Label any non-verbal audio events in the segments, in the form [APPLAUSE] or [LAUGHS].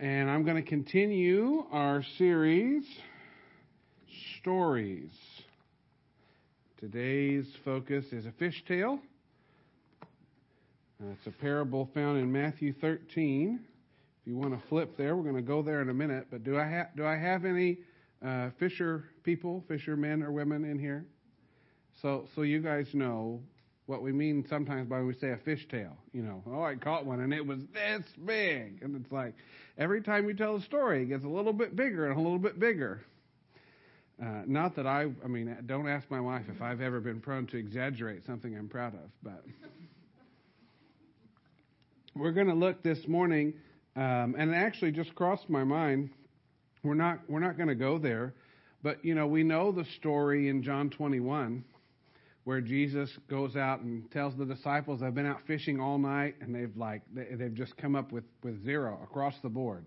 And I'm going to continue our series, Stories. Today's focus is a fish tale. Uh, it's a parable found in Matthew 13. If you want to flip there, we're going to go there in a minute. But do I, ha- do I have any uh, fisher people, fisher men or women in here? So, so you guys know what we mean sometimes by when we say a fish tale. You know, oh, I caught one and it was this big. And it's like every time you tell a story, it gets a little bit bigger and a little bit bigger. Uh, not that I, I mean, don't ask my wife if I've ever been prone to exaggerate something I'm proud of, but we're going to look this morning, um, and it actually just crossed my mind. We're not, we're not going to go there, but you know, we know the story in John 21 where Jesus goes out and tells the disciples they've been out fishing all night and they've like they've just come up with with zero across the board.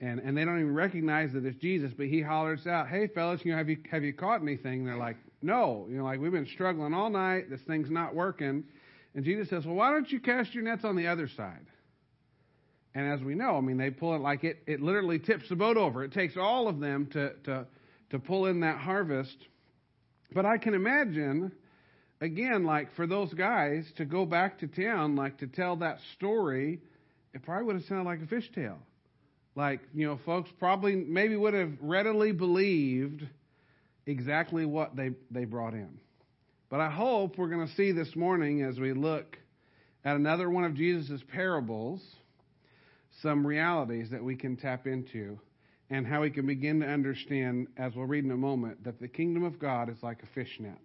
And and they don't even recognize that it's Jesus, but he hollers out, "Hey fellas, you know have you have you caught anything?" And they're like, "No." You know, like we've been struggling all night. This thing's not working. And Jesus says, "Well, why don't you cast your nets on the other side?" And as we know, I mean, they pull it like it it literally tips the boat over. It takes all of them to to to pull in that harvest. But I can imagine again, like for those guys to go back to town, like to tell that story, it probably would have sounded like a fish tale. Like, you know, folks probably maybe would have readily believed exactly what they, they brought in. But I hope we're going to see this morning as we look at another one of Jesus' parables some realities that we can tap into and how we can begin to understand, as we'll read in a moment, that the kingdom of God is like a fish net.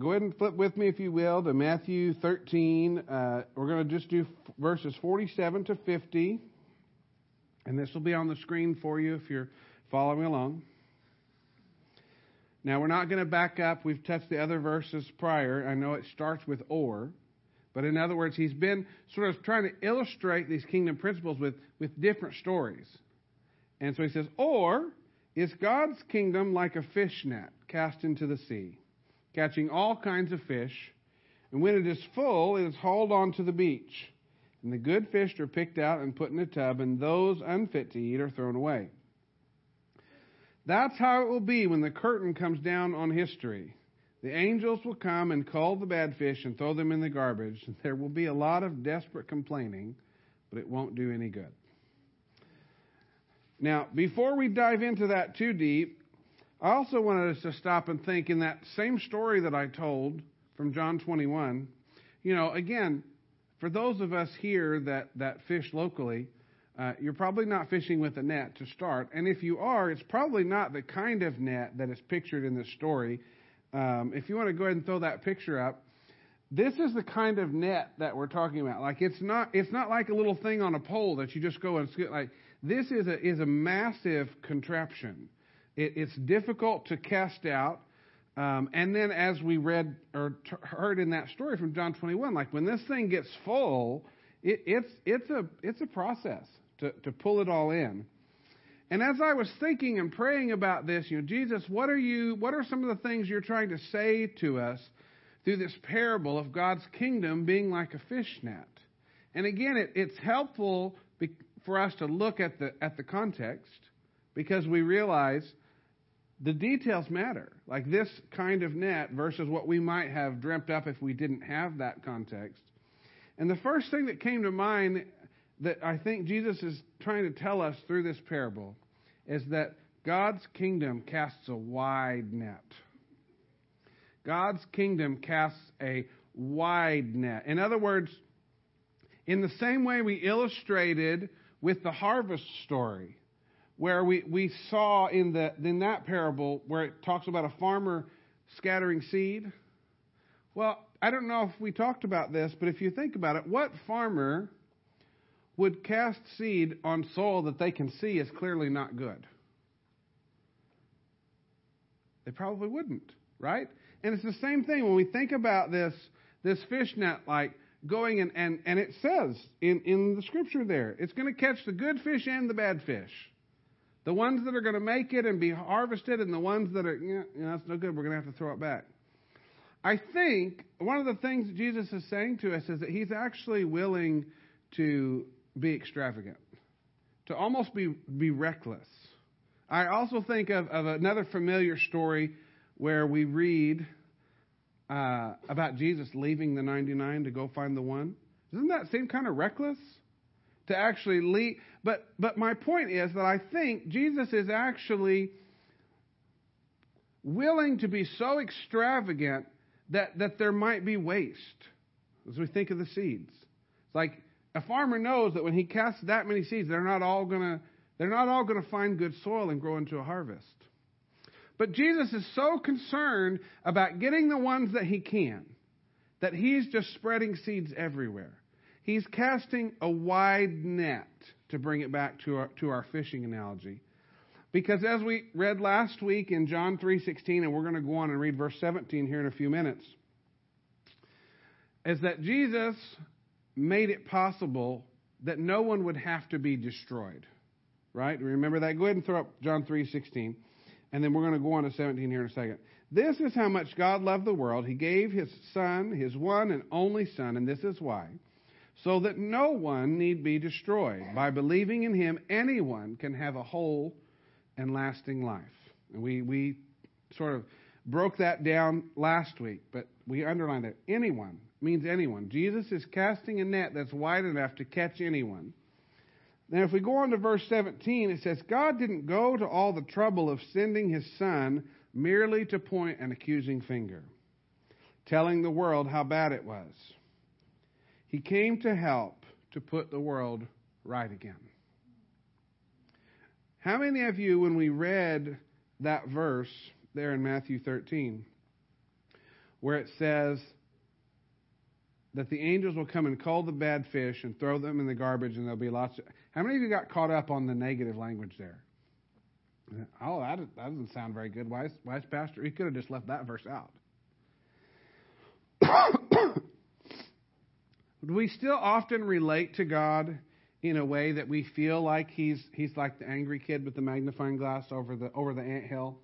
Go ahead and flip with me, if you will, to Matthew 13. Uh, we're going to just do verses 47 to 50. And this will be on the screen for you if you're following along. Now, we're not going to back up. We've touched the other verses prior. I know it starts with or. But in other words, he's been sort of trying to illustrate these kingdom principles with, with different stories. And so he says, Or is God's kingdom like a fish net cast into the sea? Catching all kinds of fish. And when it is full, it is hauled onto the beach. And the good fish are picked out and put in a tub, and those unfit to eat are thrown away. That's how it will be when the curtain comes down on history. The angels will come and cull the bad fish and throw them in the garbage. [LAUGHS] There will be a lot of desperate complaining, but it won't do any good. Now, before we dive into that too deep, I also wanted us to stop and think in that same story that I told from John 21. You know, again, for those of us here that, that fish locally, uh, you're probably not fishing with a net to start. And if you are, it's probably not the kind of net that is pictured in this story. Um, if you want to go ahead and throw that picture up, this is the kind of net that we're talking about. Like it's not it's not like a little thing on a pole that you just go and. Like this is a is a massive contraption. It, it's difficult to cast out. Um, and then, as we read or t- heard in that story from John 21, like when this thing gets full, it, it's it's a it's a process to to pull it all in. And as I was thinking and praying about this, you know, Jesus, what are you? What are some of the things you're trying to say to us through this parable of God's kingdom being like a fish net? And again, it, it's helpful be, for us to look at the at the context because we realize the details matter. Like this kind of net versus what we might have dreamt up if we didn't have that context. And the first thing that came to mind that I think Jesus is trying to tell us through this parable is that God's kingdom casts a wide net. God's kingdom casts a wide net. In other words, in the same way we illustrated with the harvest story, where we, we saw in, the, in that parable where it talks about a farmer scattering seed. Well, I don't know if we talked about this, but if you think about it, what farmer would cast seed on soil that they can see is clearly not good? They probably wouldn't, right? And it's the same thing when we think about this this fish net like going and, and, and it says in, in the scripture there, it's going to catch the good fish and the bad fish. The ones that are going to make it and be harvested, and the ones that are, you know, that's no good, we're going to have to throw it back. I think one of the things Jesus is saying to us is that he's actually willing to be extravagant, to almost be, be reckless. I also think of, of another familiar story where we read uh, about Jesus leaving the 99 to go find the one. Doesn't that seem kind of reckless? To actually leave. But, but my point is that I think Jesus is actually willing to be so extravagant that, that there might be waste as we think of the seeds. It's like a farmer knows that when he casts that many seeds, they're not all gonna they're not all gonna find good soil and grow into a harvest. But Jesus is so concerned about getting the ones that he can that he's just spreading seeds everywhere. He's casting a wide net to bring it back to our, to our fishing analogy. Because as we read last week in John 3:16 and we're going to go on and read verse 17 here in a few minutes is that Jesus made it possible that no one would have to be destroyed. Right? Remember that? Go ahead and throw up John 3:16 and then we're going to go on to 17 here in a second. This is how much God loved the world. He gave his son, his one and only son, and this is why. So that no one need be destroyed. By believing in him, anyone can have a whole and lasting life. And we, we sort of broke that down last week, but we underlined that. Anyone means anyone. Jesus is casting a net that's wide enough to catch anyone. Now, if we go on to verse 17, it says, God didn't go to all the trouble of sending his son merely to point an accusing finger, telling the world how bad it was. He came to help to put the world right again. How many of you, when we read that verse there in Matthew 13, where it says, that the angels will come and call the bad fish and throw them in the garbage, and there'll be lots of. How many of you got caught up on the negative language there? Oh, that, that doesn't sound very good. Why why is Pastor? He could have just left that verse out. [COUGHS] Do we still often relate to God in a way that we feel like he's he's like the angry kid with the magnifying glass over the over the ant hill,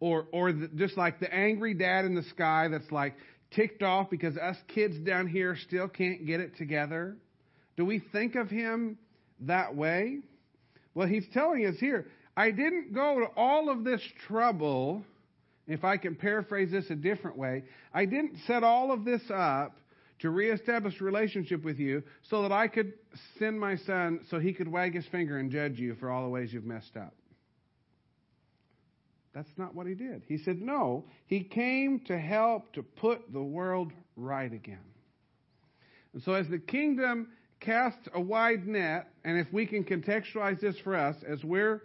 or or the, just like the angry dad in the sky that's like, ticked off because us kids down here still can't get it together? Do we think of him that way? Well, he's telling us here, I didn't go to all of this trouble, if I can paraphrase this a different way, I didn't set all of this up to reestablish relationship with you so that I could send my son so he could wag his finger and judge you for all the ways you've messed up. That's not what he did. He said, no, he came to help to put the world right again. And so, as the kingdom casts a wide net, and if we can contextualize this for us, as we're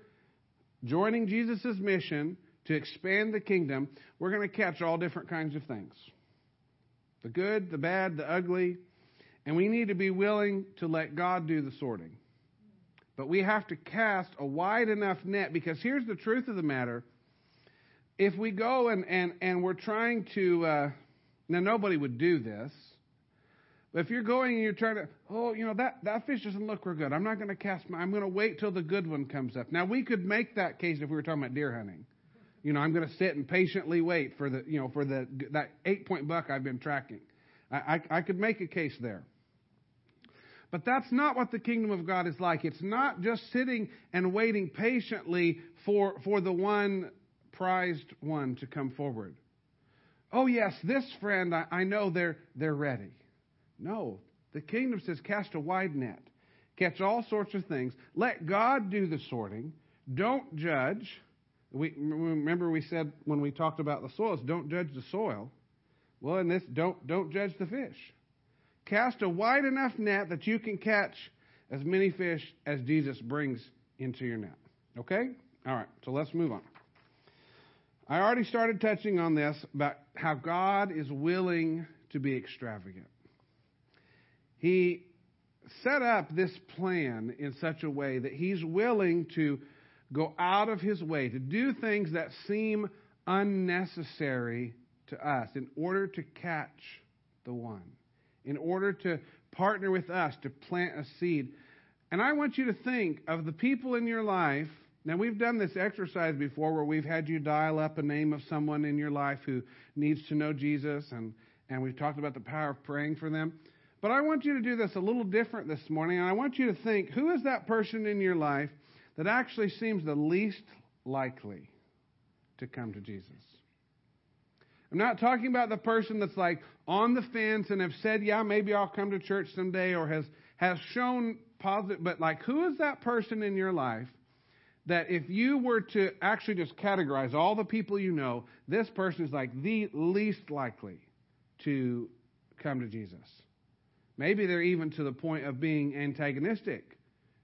joining Jesus' mission to expand the kingdom, we're going to catch all different kinds of things the good, the bad, the ugly, and we need to be willing to let God do the sorting. But we have to cast a wide enough net because here's the truth of the matter if we go and, and, and we're trying to, uh, now nobody would do this, but if you're going and you're trying to, oh, you know, that, that fish doesn't look real good. I'm not going to cast my, I'm going to wait till the good one comes up. Now, we could make that case if we were talking about deer hunting. You know, I'm going to sit and patiently wait for the, you know, for the, that eight point buck I've been tracking. I, I, I could make a case there. But that's not what the kingdom of God is like. It's not just sitting and waiting patiently for, for the one prized one to come forward. Oh, yes, this friend, I, I know they're, they're ready. No, the kingdom says cast a wide net, catch all sorts of things. Let God do the sorting. Don't judge. We, remember, we said when we talked about the soils, don't judge the soil. Well, in this, don't, don't judge the fish. Cast a wide enough net that you can catch as many fish as Jesus brings into your net. Okay? All right, so let's move on. I already started touching on this about how God is willing to be extravagant. He set up this plan in such a way that He's willing to go out of His way to do things that seem unnecessary to us in order to catch the one, in order to partner with us to plant a seed. And I want you to think of the people in your life now, we've done this exercise before where we've had you dial up a name of someone in your life who needs to know Jesus, and, and we've talked about the power of praying for them. But I want you to do this a little different this morning, and I want you to think who is that person in your life that actually seems the least likely to come to Jesus? I'm not talking about the person that's like on the fence and have said, yeah, maybe I'll come to church someday or has, has shown positive, but like who is that person in your life that if you were to actually just categorize all the people you know, this person is like the least likely to come to Jesus? Maybe they're even to the point of being antagonistic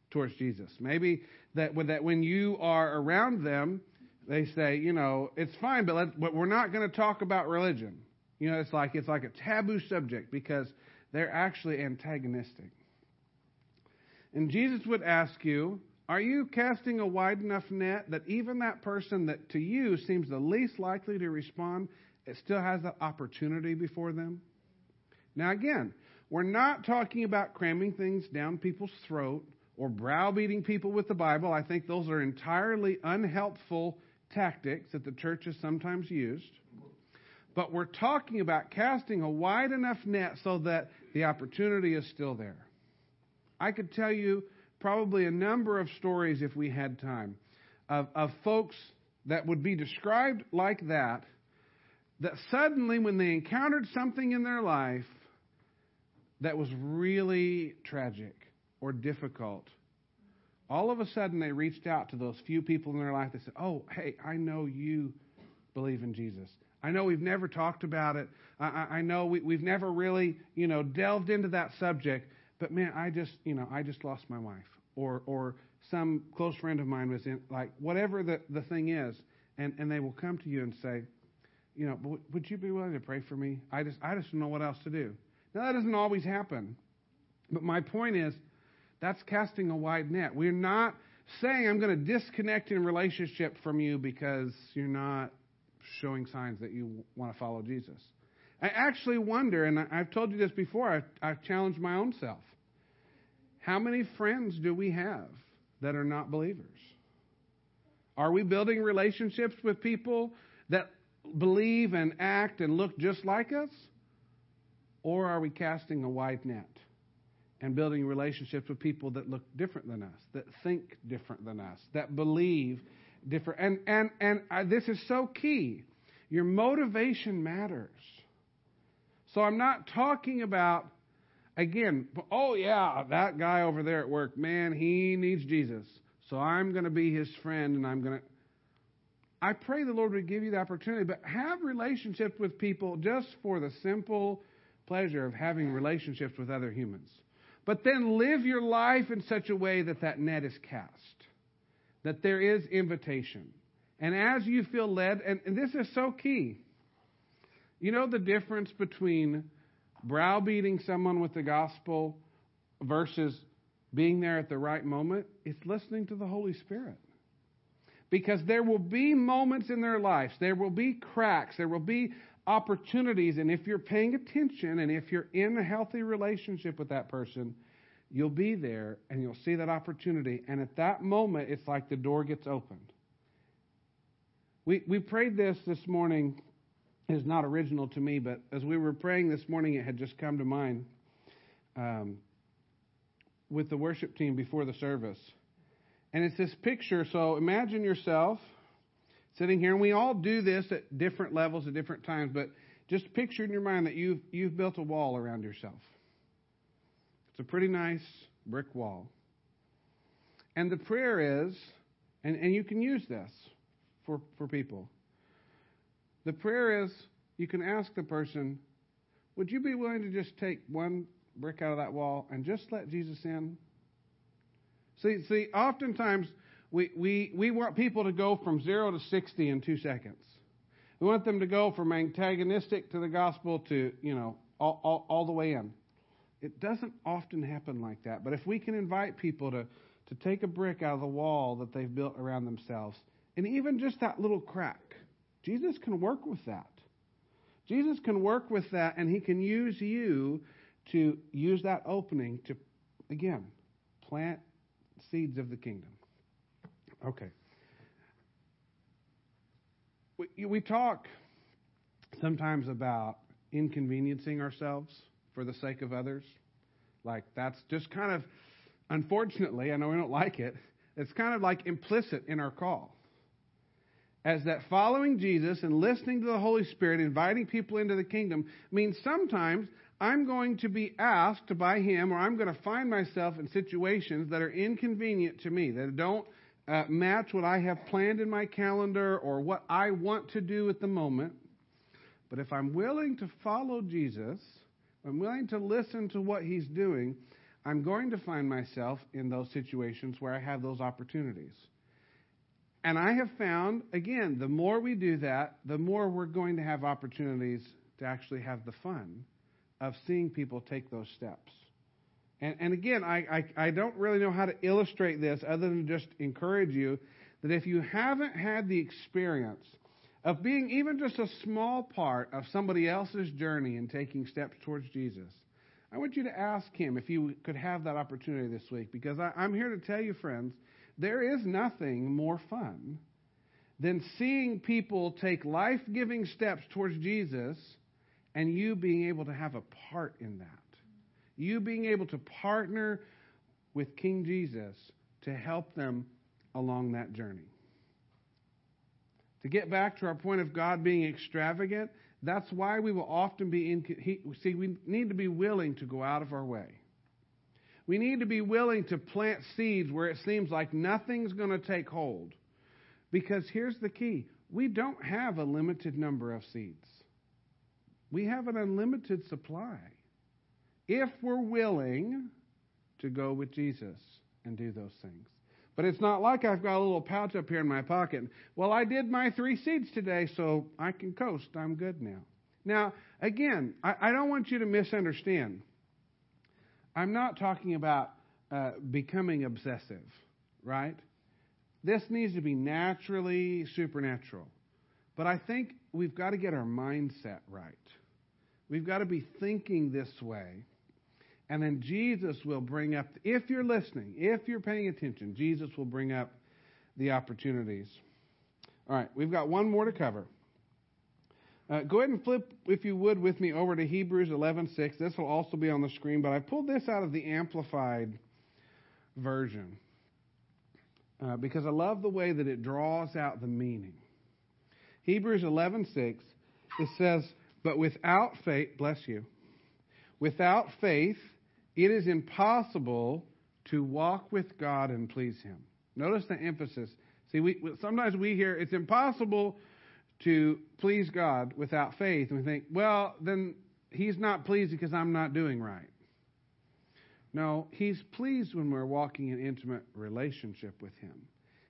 towards Jesus. Maybe that, that when you are around them, they say, you know, it's fine, but, let, but we're not going to talk about religion. You know, it's like it's like a taboo subject because they're actually antagonistic. And Jesus would ask you, are you casting a wide enough net that even that person that to you seems the least likely to respond, it still has that opportunity before them? Now again, we're not talking about cramming things down people's throat or browbeating people with the Bible. I think those are entirely unhelpful tactics that the church has sometimes used. But we're talking about casting a wide enough net so that the opportunity is still there. I could tell you probably a number of stories if we had time of, of folks that would be described like that, that suddenly when they encountered something in their life that was really tragic or difficult, all of a sudden they reached out to those few people in their life that said, Oh, hey, I know you believe in Jesus. I know we've never talked about it. I, I know we, we've never really, you know, delved into that subject. But man, I just, you know, I just lost my wife, or or some close friend of mine was in, like whatever the the thing is, and and they will come to you and say, you know, would you be willing to pray for me? I just I just don't know what else to do. Now that doesn't always happen, but my point is that's casting a wide net. We're not saying I'm going to disconnect in relationship from you because you're not showing signs that you want to follow Jesus. I actually wonder, and I've told you this before, I've, challenged my own self. How many friends do we have that are not believers? Are we building relationships with people that believe and act and look just like us? Or are we casting a wide net? And building relationships with people that look different than us, that think different than us, that believe different. And and and I, this is so key. Your motivation matters. So I'm not talking about again. Oh yeah, that guy over there at work, man, he needs Jesus. So I'm going to be his friend, and I'm going to. I pray the Lord would give you the opportunity, but have relationships with people just for the simple pleasure of having relationships with other humans. But then live your life in such a way that that net is cast, that there is invitation. And as you feel led, and, and this is so key, you know the difference between browbeating someone with the gospel versus being there at the right moment? It's listening to the Holy Spirit. Because there will be moments in their lives, there will be cracks, there will be opportunities. And if you're paying attention and if you're in a healthy relationship with that person, you'll be there and you'll see that opportunity. And at that moment, it's like the door gets opened. We, we prayed this this morning. It's not original to me, but as we were praying this morning, it had just come to mind um, with the worship team before the service. And it's this picture. So imagine yourself sitting here, and we all do this at different levels at different times, but just picture in your mind that you've, you've built a wall around yourself. It's a pretty nice brick wall. And the prayer is, and, and you can use this for, for people. The prayer is, you can ask the person, would you be willing to just take one brick out of that wall and just let Jesus in? See, see, oftentimes we, we, we want people to go from zero to 60 in two seconds. We want them to go from antagonistic to the gospel to, you know, all, all, all the way in. It doesn't often happen like that. But if we can invite people to, to take a brick out of the wall that they've built around themselves, and even just that little crack, Jesus can work with that. Jesus can work with that, and he can use you to use that opening to, again, plant seeds of the kingdom. Okay. We, we talk sometimes about inconveniencing ourselves for the sake of others. Like that's just kind of, unfortunately, I know we don't like it, it's kind of like implicit in our call. As that following Jesus and listening to the Holy Spirit, inviting people into the kingdom, means sometimes I'm going to be asked by Him, or I'm going to find myself in situations that are inconvenient to me, that don't uh, match what I have planned in my calendar or what I want to do at the moment. But if I'm willing to follow Jesus, I'm willing to listen to what He's doing, I'm going to find myself in those situations where I have those opportunities. And I have found, again, the more we do that, the more we're going to have opportunities to actually have the fun of seeing people take those steps. And, and again, I, I, I don't really know how to illustrate this other than just encourage you that if you haven't had the experience of being even just a small part of somebody else's journey and taking steps towards Jesus, I want you to ask him if you could have that opportunity this week because I, I'm here to tell you, friends, there is nothing more fun than seeing people take life giving steps towards Jesus and you being able to have a part in that. You being able to partner with King Jesus to help them along that journey. To get back to our point of God being extravagant, that's why we will often be in. He, see, we need to be willing to go out of our way. We need to be willing to plant seeds where it seems like nothing's going to take hold. Because here's the key we don't have a limited number of seeds. We have an unlimited supply if we're willing to go with Jesus and do those things. But it's not like I've got a little pouch up here in my pocket. Well, I did my three seeds today, so I can coast. I'm good now. Now, again, I, I don't want you to misunderstand. I'm not talking about uh, becoming obsessive, right? This needs to be naturally supernatural. But I think we've got to get our mindset right. We've got to be thinking this way. And then Jesus will bring up, if you're listening, if you're paying attention, Jesus will bring up the opportunities. All right, we've got one more to cover. Uh, go ahead and flip, if you would, with me over to Hebrews 11:6. This will also be on the screen, but I pulled this out of the Amplified version uh, because I love the way that it draws out the meaning. Hebrews 11:6 it says, "But without faith, bless you, without faith, it is impossible to walk with God and please Him." Notice the emphasis. See, we, sometimes we hear it's impossible to please God without faith, and we think, well, then He's not pleased because I'm not doing right. No, He's pleased when we're walking in intimate relationship with Him.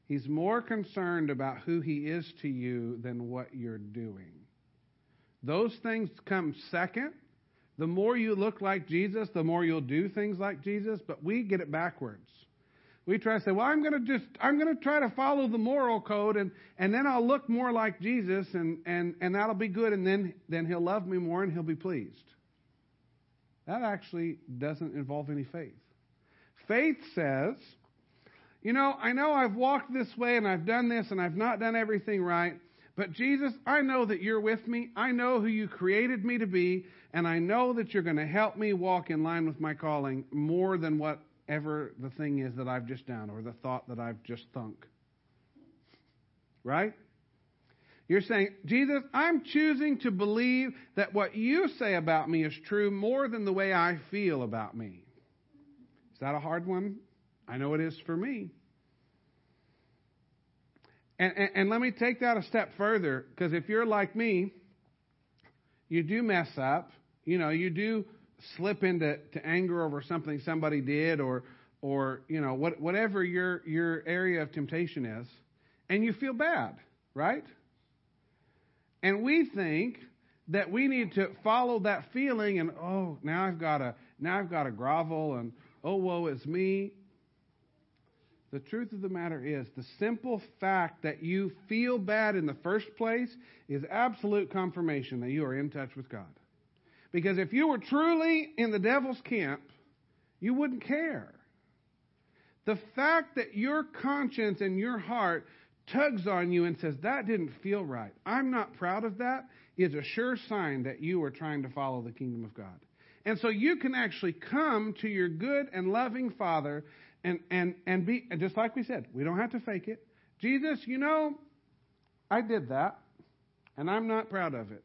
He's more concerned about who He is to you than what you're doing. Those things come second. The more you look like Jesus, the more you'll do things like Jesus, but we get it backwards. We try to say, well, I'm going to just, I'm going to try to follow the moral code and, and then I'll look more like Jesus and, and, and that'll be good and then, then he'll love me more and he'll be pleased. That actually doesn't involve any faith. Faith says, you know, I know I've walked this way and I've done this and I've not done everything right, but Jesus, I know that you're with me. I know who you created me to be, and I know that you're going to help me walk in line with my calling more than whatever the thing is that I've just done or the thought that I've just thunk. Right? You're saying, Jesus, I'm choosing to believe that what you say about me is true more than the way I feel about me. Is that a hard one? I know it is for me. And, and, and let me take that a step further, because if you're like me, you do mess up. You know, you do slip into to anger over something somebody did or or you know what, whatever your your area of temptation is and you feel bad right? And we think that we need to follow that feeling and oh now i've got to now i've got to grovel and oh woe is me. The truth of the matter is the simple fact that you feel bad in the first place is absolute confirmation that you are in touch with god because if you were truly in the devil's camp, you wouldn't care. The fact that your conscience and your heart tugs on you and says, That didn't feel right, I'm not proud of that, is a sure sign that you are trying to follow the kingdom of God. And so you can actually come to your good and loving Father and, and, and be, and just like we said, we don't have to fake it. Jesus, you know, I did that, and I'm not proud of it.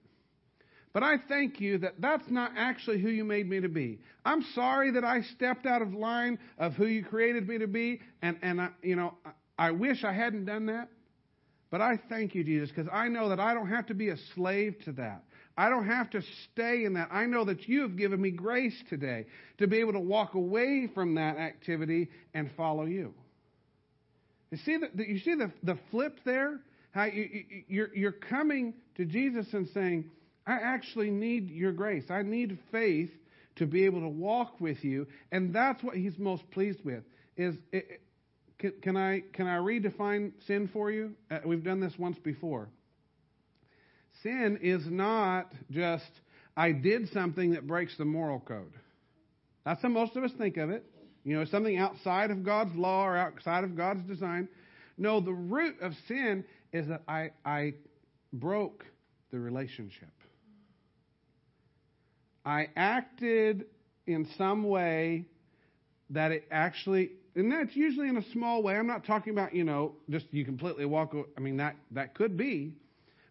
But I thank you that that's not actually who you made me to be. I'm sorry that I stepped out of line of who you created me to be, and, and I, you know, I wish I hadn't done that. But I thank you, Jesus, because I know that I don't have to be a slave to that. I don't have to stay in that. I know that you have given me grace today to be able to walk away from that activity and follow you. You see the, you see the, the flip there? How you, you're, you're coming to Jesus and saying, I actually need your grace. I need faith to be able to walk with you. And that's what he's most pleased with. Is it, can, can, I, can I redefine sin for you? Uh, we've done this once before. Sin is not just, I did something that breaks the moral code. That's how most of us think of it. You know, something outside of God's law or outside of God's design. No, the root of sin is that I, I broke the relationship. I acted in some way that it actually, and that's usually in a small way. I'm not talking about, you know, just you completely walk away. I mean, that, that could be.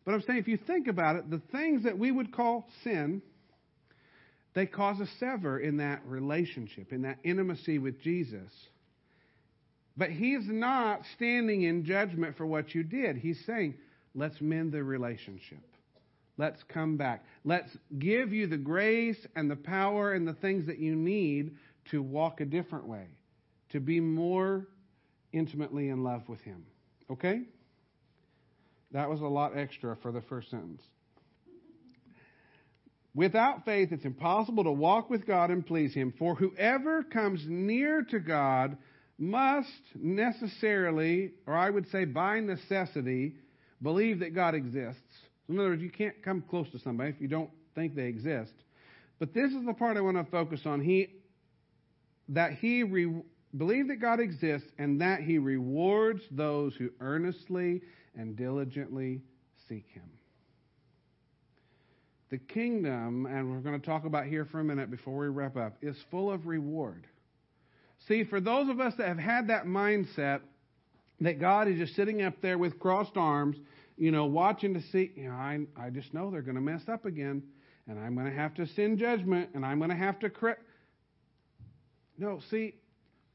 But I'm saying if you think about it, the things that we would call sin, they cause a sever in that relationship, in that intimacy with Jesus. But he's not standing in judgment for what you did. He's saying, let's mend the relationship. Let's come back. Let's give you the grace and the power and the things that you need to walk a different way, to be more intimately in love with Him. Okay? That was a lot extra for the first sentence. Without faith, it's impossible to walk with God and please Him. For whoever comes near to God must necessarily, or I would say by necessity, believe that God exists in other words, you can't come close to somebody if you don't think they exist. But this is the part I want to focus on. He that he re, believe that God exists and that he rewards those who earnestly and diligently seek him. The kingdom, and we're going to talk about here for a minute before we wrap up, is full of reward. See, for those of us that have had that mindset that God is just sitting up there with crossed arms you know, watching to see, you know, I, I just know they're going to mess up again, and I'm going to have to send judgment, and I'm going to have to correct. No, see,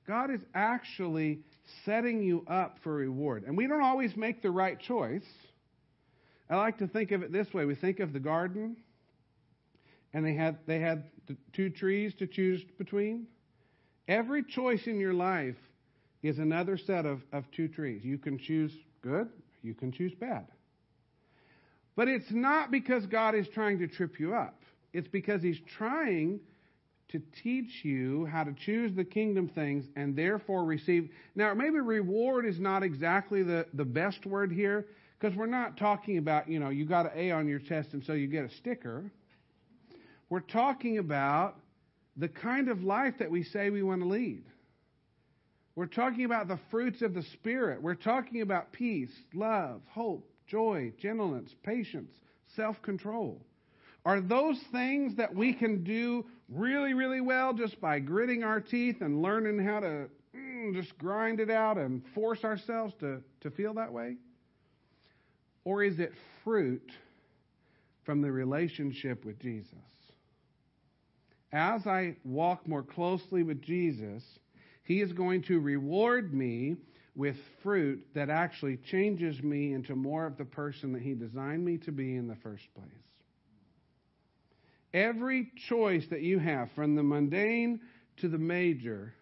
God is actually setting you up for reward. And we don't always make the right choice. I like to think of it this way. We think of the garden, and they had, they had the two trees to choose between. Every choice in your life is another set of, of two trees. You can choose good, you can choose bad. But it's not because God is trying to trip you up. It's because He's trying to teach you how to choose the kingdom things and therefore receive. Now, maybe reward is not exactly the, the best word here because we're not talking about, you know, you got an A on your test and so you get a sticker. We're talking about the kind of life that we say we want to lead. We're talking about the fruits of the Spirit. We're talking about peace, love, hope, joy, gentleness, patience, self control. Are those things that we can do really, really well just by gritting our teeth and learning how to mm, just grind it out and force ourselves to, to feel that way? Or is it fruit from the relationship with Jesus? As I walk more closely with Jesus, He is going to reward me with fruit that actually changes me into more of the person that He designed me to be in the first place. Every choice that you have, from the mundane to the major,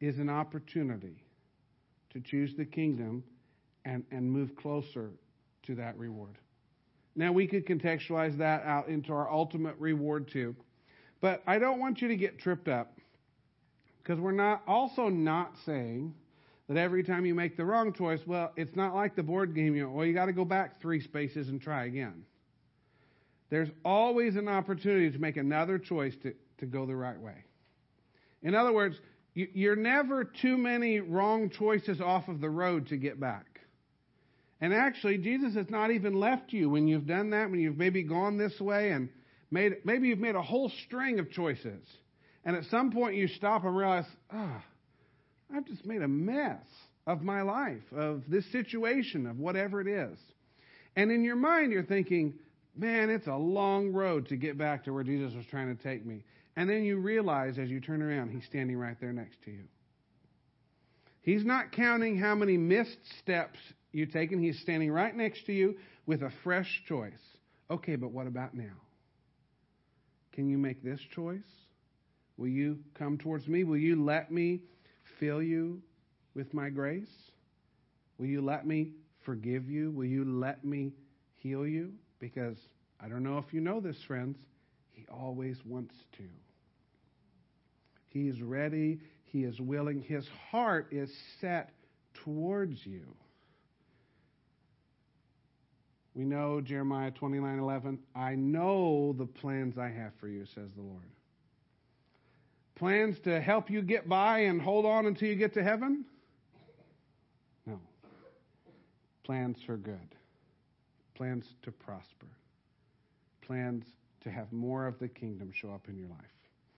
is an opportunity to choose the kingdom and, and move closer to that reward. Now, we could contextualize that out into our ultimate reward too. But I don't want you to get tripped up because we're not also not saying that every time you make the wrong choice, well, it's not like the board game. You know, well, you got to go back three spaces and try again. There's always an opportunity to make another choice to, to go the right way. In other words, you, you're never too many wrong choices off of the road to get back. And actually, Jesus has not even left you when you've done that, when you've maybe gone this way and made, maybe you've made a whole string of choices. And at some point you stop and realize, ah, oh, I've just made a mess of my life, of this situation, of whatever it is. And in your mind, you're thinking, man, it's a long road to get back to where Jesus was trying to take me. And then you realize as you turn around, he's standing right there next to you. He's not counting how many missed steps you've taken. He's standing right next to you with a fresh choice. Okay, but what about now? Can you make this choice? Will you come towards me? Will you let me fill you with my grace? Will you let me forgive you? Will you let me heal you? Because I don't know if you know this, friends, He always wants to. He is ready, He is willing, His heart is set towards you. We know Jeremiah 29:11, I know the plans I have for you, says the Lord. Plans to help you get by and hold on until you get to heaven? No. Plans for good. Plans to prosper. Plans to have more of the kingdom show up in your life.